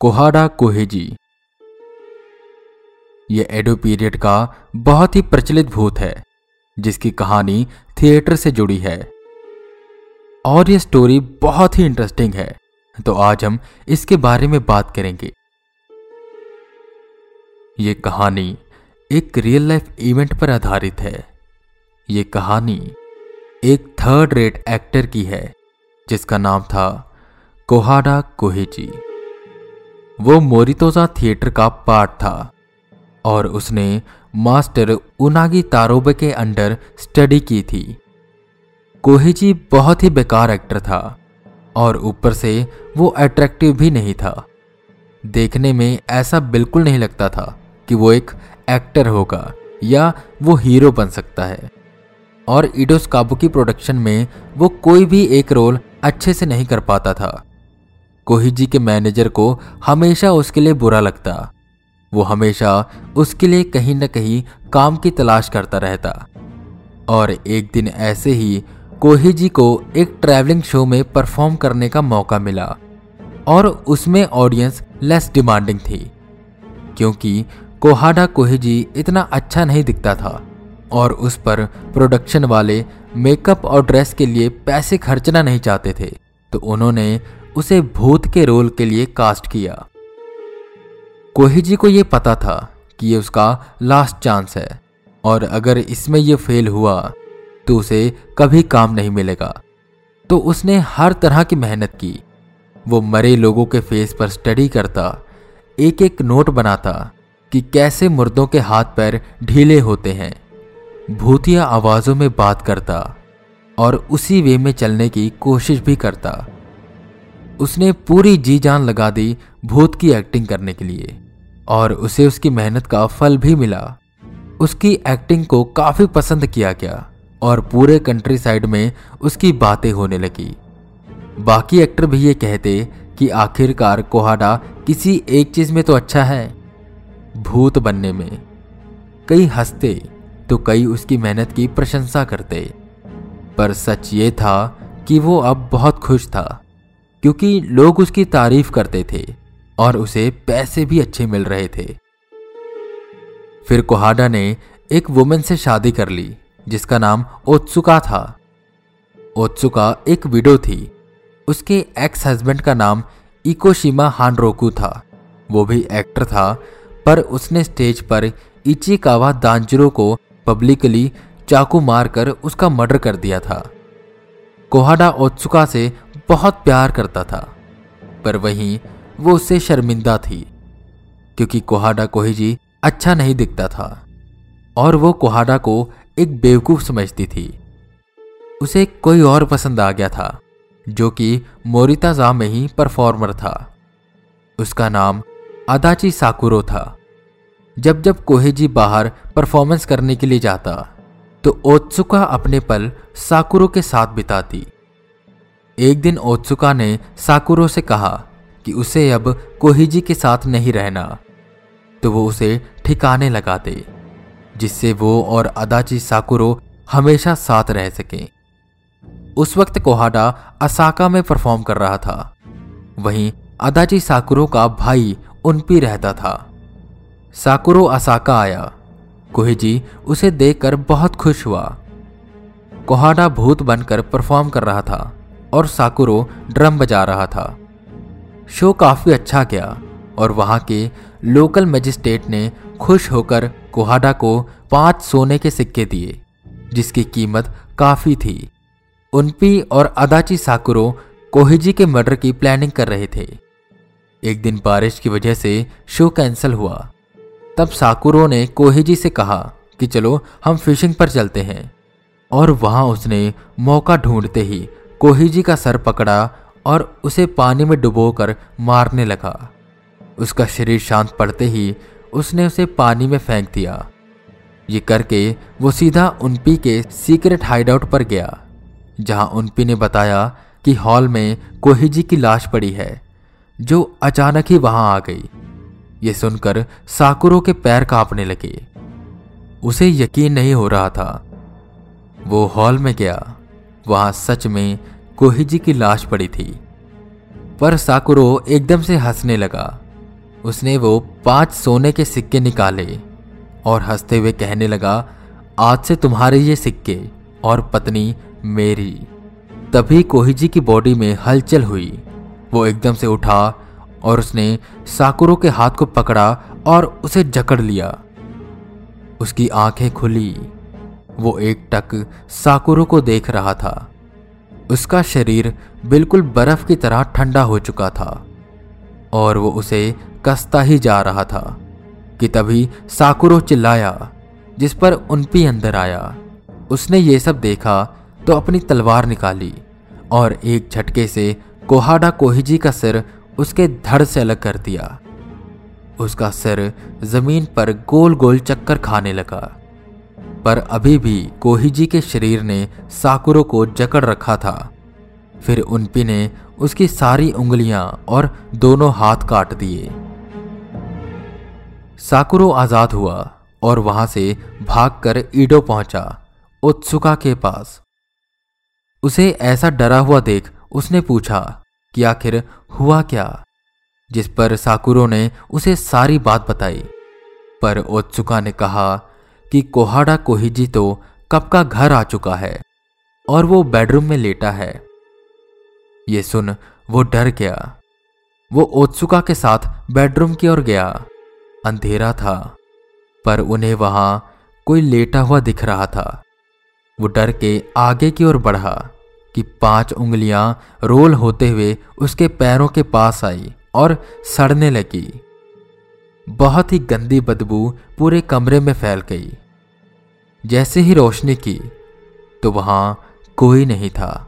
कोहाडा कोहेजी यह एडो पीरियड का बहुत ही प्रचलित भूत है, जिसकी कहानी थिएटर से जुड़ी है। और यह स्टोरी बहुत ही इंटरेस्टिंग है तो आज हम इसके बारे में बात करेंगे। ये कहानी एक रियल लाइफ इवेंट पर आधारित है। ये कहानी एक थर्ड रेट एक्टर की है, जिसका नाम था कोहाडा कोहेजी वो मोरितोजा थिएटर का पार्ट था और उसने मास्टर उनागी तारोबे के अंडर स्टडी की थी। कोहिजी बहुत ही बेकार एक्टर था और ऊपर से वो अट्रैक्टिव भी नहीं था। देखने में ऐसा बिल्कुल नहीं लगता था कि वो एक एक्टर होगा या वो हीरो बन सकता है। और इडोस काबू की प्रोडक्शन में वो कोई भी एक रोल अच्छे से नहीं कर पाता था। कोहिजी के मैनेजर को हमेशा उसके लिए बुरा लगता। वो हमेशा उसके लिए कहीं न कहीं काम की तलाश करता रहता। और एक दिन ऐसे ही कोहिजी को एक ट्रैवलिंग शो में परफॉर्म करने का मौका मिला। और उसमें ऑडियंस लेस डिमांडिंग थी। क्योंकि कोहाडा कोहिजी इतना अच्छा नहीं दिखता था। और उस पर प्रोडक्शन वाले मेकअप और ड्रेस के लिए पैसे खर्चना नहीं चाहते थे। तो उन्होंने उसे भूत के रोल के लिए कास्ट किया। कोहिजी को यह पता था कि ये उसका लास्ट चांस है, और अगर इसमें यह फेल हुआ तो उसे कभी काम नहीं मिलेगा। तो उसने हर तरह की मेहनत की। वो मरे लोगों के फेस पर स्टडी करता एक एक नोट बनाता कि कैसे मुर्दों के हाथ पैर ढीले होते हैं। भूतिया आवाजों में बात करता, और उसी वे में चलने की कोशिश भी करता। उसने पूरी जी जान लगा दी भूत की एक्टिंग करने के लिए। और उसे उसकी मेहनत का फल भी मिला। उसकी एक्टिंग को काफ़ी पसंद किया गया और पूरे कंट्री साइड में उसकी बातें होने लगी। बाकी एक्टर भी ये कहते कि आखिरकार कोहाडा किसी एक चीज़ में तो अच्छा है। भूत बनने में। कई हँसते तो कई उसकी मेहनत की प्रशंसा करते। पर सच ये था कि वो अब बहुत खुश था। क्योंकि लोग उसकी तारीफ़ करते थे और उसे पैसे भी अच्छे मिल रहे थे। फिर कोहाडा ने एक वुमेन से शादी कर ली, जिसका नाम ओत्सुका था। ओत्सुका एक विडो थी। उसके एक्स हस्बैंड का नाम इकोशिमा हानरोकू था। वो भी एक्टर था, पर उसने स्टेज पर इचिकावा दांजरो को पब्लिकली चाकू मारकर उसका मर्डर कर दिया था। कोहाडा ओत्सुका से बहुत प्यार करता था, पर वहीं वो उससे शर्मिंदा थी, क्योंकि कोहाडा कोहिजी अच्छा नहीं दिखता था, और वो कोहाडा को एक बेवकूफ़ समझती थी। उसे कोई और पसंद आ गया था, जो कि मोरिताजा में ही परफॉर्मर था। उसका नाम अदाची साकुरो था। जब जब कोहेजी बाहर परफॉर्मेंस करने के लिए जाता तो ओत्सुका अपने पल साकुरो के साथ बिताती। एक दिन ओत्सुका ने साकुरो से कहा कि उसे अब कोहिजी के साथ नहीं रहना। तो वो उसे ठिकाने लगाते जिससे वो और अदाची साकुरो हमेशा साथ रह सके। उस वक्त कोहाडा असाका में परफॉर्म कर रहा था। वहीं अदाची साकुरो का भाई उनपी रहता था। साकुरो असाका आया। कोहिजी उसे देखकर बहुत खुश हुआ। कोहाडा भूत बनकर परफॉर्म कर रहा था। और साकुरो ड्रम बजा रहा था। शो काफ़ी अच्छा गया और वहाँ के लोकल मजिस्ट्रेट ने खुश होकर कोहाडा को पाँच सोने के सिक्के दिए, जिसकी कीमत काफ़ी थी। उनपी और अदाची साकुरो कोहिजी के मर्डर की प्लानिंग कर रहे थे। एक दिन बारिश की वजह से शो कैंसिल हुआ। तब साकुरो ने कोहिजी से कहा कि चलो हम फिशिंग पर चलते हैं। और वहाँ उसने मौका ढूंढते ही कोहिजी का सर पकड़ा और उसे पानी में डुबोकर मारने लगा। उसका शरीर शांत पड़ते ही उसने उसे पानी में फेंक दिया। ये करके वो सीधा उनपी के सीक्रेट हाइडआउट पर गया, जहाँ उनपी ने बताया कि हॉल में कोहिजी की लाश पड़ी है, जो अचानक ही वहाँ आ गई। ये सुनकर साकुरो के पैर कांपने लगे। उसे यकीन नहीं हो रहा था। वो हॉल में गया। वहाँ सच में कोहिजी की लाश पड़ी थी। पर साकुरो एकदम से हंसने लगा। उसने वो पाँच सोने के सिक्के निकाले और हँसते हुए कहने लगा, आज से तुम्हारे ये सिक्के और पत्नी मेरी। तभी कोहिजी की बॉडी में हलचल हुई। वो एकदम से उठा और उसने साकुरो के हाथ को पकड़ा और उसे जकड़ लिया। उसकी आँखें खुली। वो एक टक साकुरो को देख रहा था। उसका शरीर बिल्कुल बर्फ़ की तरह ठंडा हो चुका था और वो उसे कसता ही जा रहा था कि तभी साकुरो चिल्लाया, जिस पर उनपी अंदर आया। उसने ये सब देखा तो अपनी तलवार निकाली और एक झटके से कोहाडा कोहिजी का सिर उसके धड़ से अलग कर दिया। उसका सिर ज़मीन पर गोल गोल चक्कर खाने लगा। पर अभी भी कोहिजी के शरीर ने साकुरो को जकड़ रखा था। फिर उनपी ने उसकी सारी उंगलियाँ और दोनों हाथ काट दिए। साकुरो आज़ाद हुआ और वहाँ से भागकर ईडो पहुँचा, उत्सुका के पास। उसे ऐसा डरा हुआ देख उसने पूछा कि आखिर हुआ क्या, जिस पर साकुरो ने उसे सारी बात बताई। पर ओत्सुका ने कहा कि कोहाडा कोहिजी तो कब का घर आ चुका है और वो बेडरूम में लेटा है। ये सुन, वो डर गया। वो ओत्सुका के साथ बेडरूम की ओर गया। अंधेरा था, पर उन्हें वहाँ कोई लेटा हुआ दिख रहा था। वो डर के आगे की ओर बढ़ा कि पाँच उंगलियाँ रोल होते हुए उसके पैरों के पास आई और सड़ने लगी। बहुत ही गंदी बदबू पूरे कमरे में फैल गई। जैसे ही रोशनी की तो वहाँ कोई नहीं था।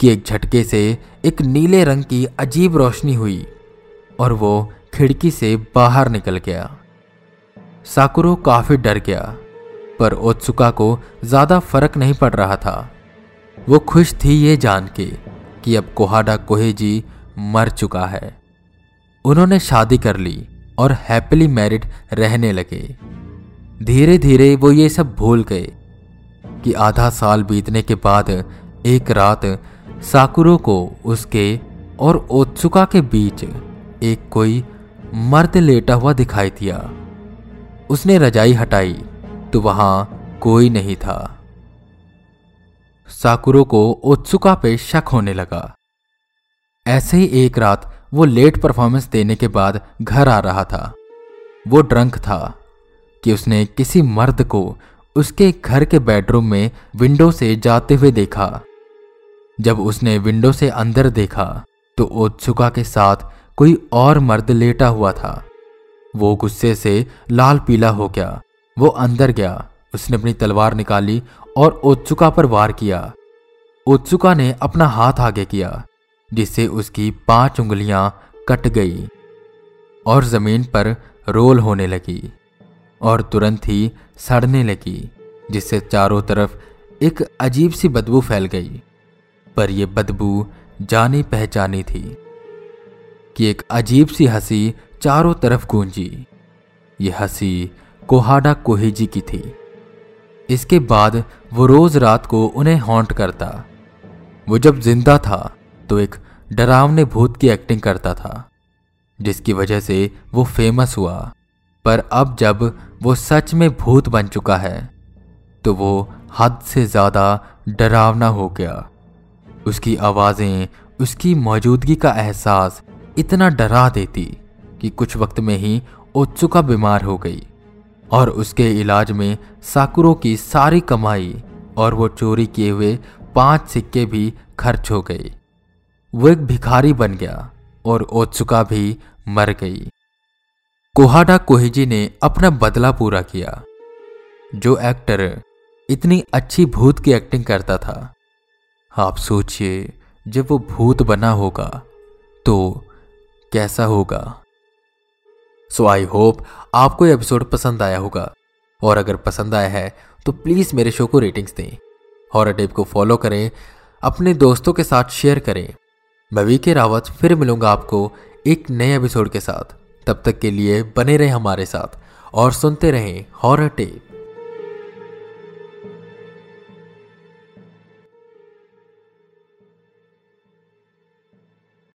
कि एक झटके से एक नीले रंग की अजीब रोशनी हुई और वो खिड़की से बाहर निकल गया। साकुरो काफ़ी डर गया, पर ओत्सुका को ज़्यादा फ़र्क नहीं पड़ रहा था। वो खुश थी ये जान के कि अब कोहाडा कोहेजी मर चुका है। उन्होंने शादी कर ली और हैप्पीली मैरिड रहने लगे। धीरे धीरे वो ये सब भूल गए कि आधा साल बीतने के बाद एक रात साकुरो को उसके और ओत्सुका के बीच एक कोई मर्द लेटा हुआ दिखाई दिया। उसने रजाई हटाई तो वहाँ कोई नहीं था। साकुरो को ओत्सुका पे शक होने लगा। ऐसे ही एक रात वो लेट परफॉर्मेंस देने के बाद घर आ रहा था। वो ड्रंक था। कि उसने किसी मर्द को उसके घर के बेडरूम में विंडो से जाते हुए देखा। जब उसने विंडो से अंदर देखा तो ओत्सुका के साथ कोई और मर्द लेटा हुआ था। वो गुस्से से लाल पीला हो गया। वो अंदर गया। उसने अपनी तलवार निकाली और ओत्सुका पर वार किया। ओत्सुका ने अपना हाथ आगे किया, जिससे उसकी पाँच उंगलियाँ कट गई और ज़मीन पर रोल होने लगी। और तुरंत ही सड़ने लगी, जिससे चारों तरफ़ एक अजीब सी बदबू फैल गई। पर यह बदबू जानी पहचानी थी कि एक अजीब सी हँसी चारों तरफ़ गूंजी। यह हँसी कोहाडा कोहिजी की थी। इसके बाद वो रोज रात को उन्हें हॉन्ट करता। वो जब ज़िंदा था तो एक डरावने भूत की एक्टिंग करता था, जिसकी वजह से वो फ़ेमस हुआ। पर अब जब वो सच में भूत बन चुका है तो वो हद से ज़्यादा डरावना हो गया। उसकी आवाज़ें, उसकी मौजूदगी का एहसास इतना डरा देती कि कुछ वक्त में ही ओत्सुका बीमार हो गई और उसके इलाज में साकुरो की सारी कमाई और वो चोरी किए हुए पाँच सिक्के भी खर्च हो गए। वो एक भिखारी बन गया और ओत्सुका भी मर गई। कोहाडा कोहिजी ने अपना बदला पूरा किया। जो एक्टर इतनी अच्छी भूत की एक्टिंग करता था, आप सोचिए, जब वो भूत बना होगा तो कैसा होगा? सो आई होप आपको ये एपिसोड पसंद आया होगा। और अगर पसंद आया है तो प्लीज़ मेरे शो को रेटिंग्स दें। हॉरर टेप को फॉलो करें, अपने दोस्तों के साथ शेयर करें। मैं वी के रावत, फिर मिलूँगा आपको एक नए एपिसोड के साथ। तब तक के लिए बने रहें हमारे साथ और सुनते रहें हॉरर टेप।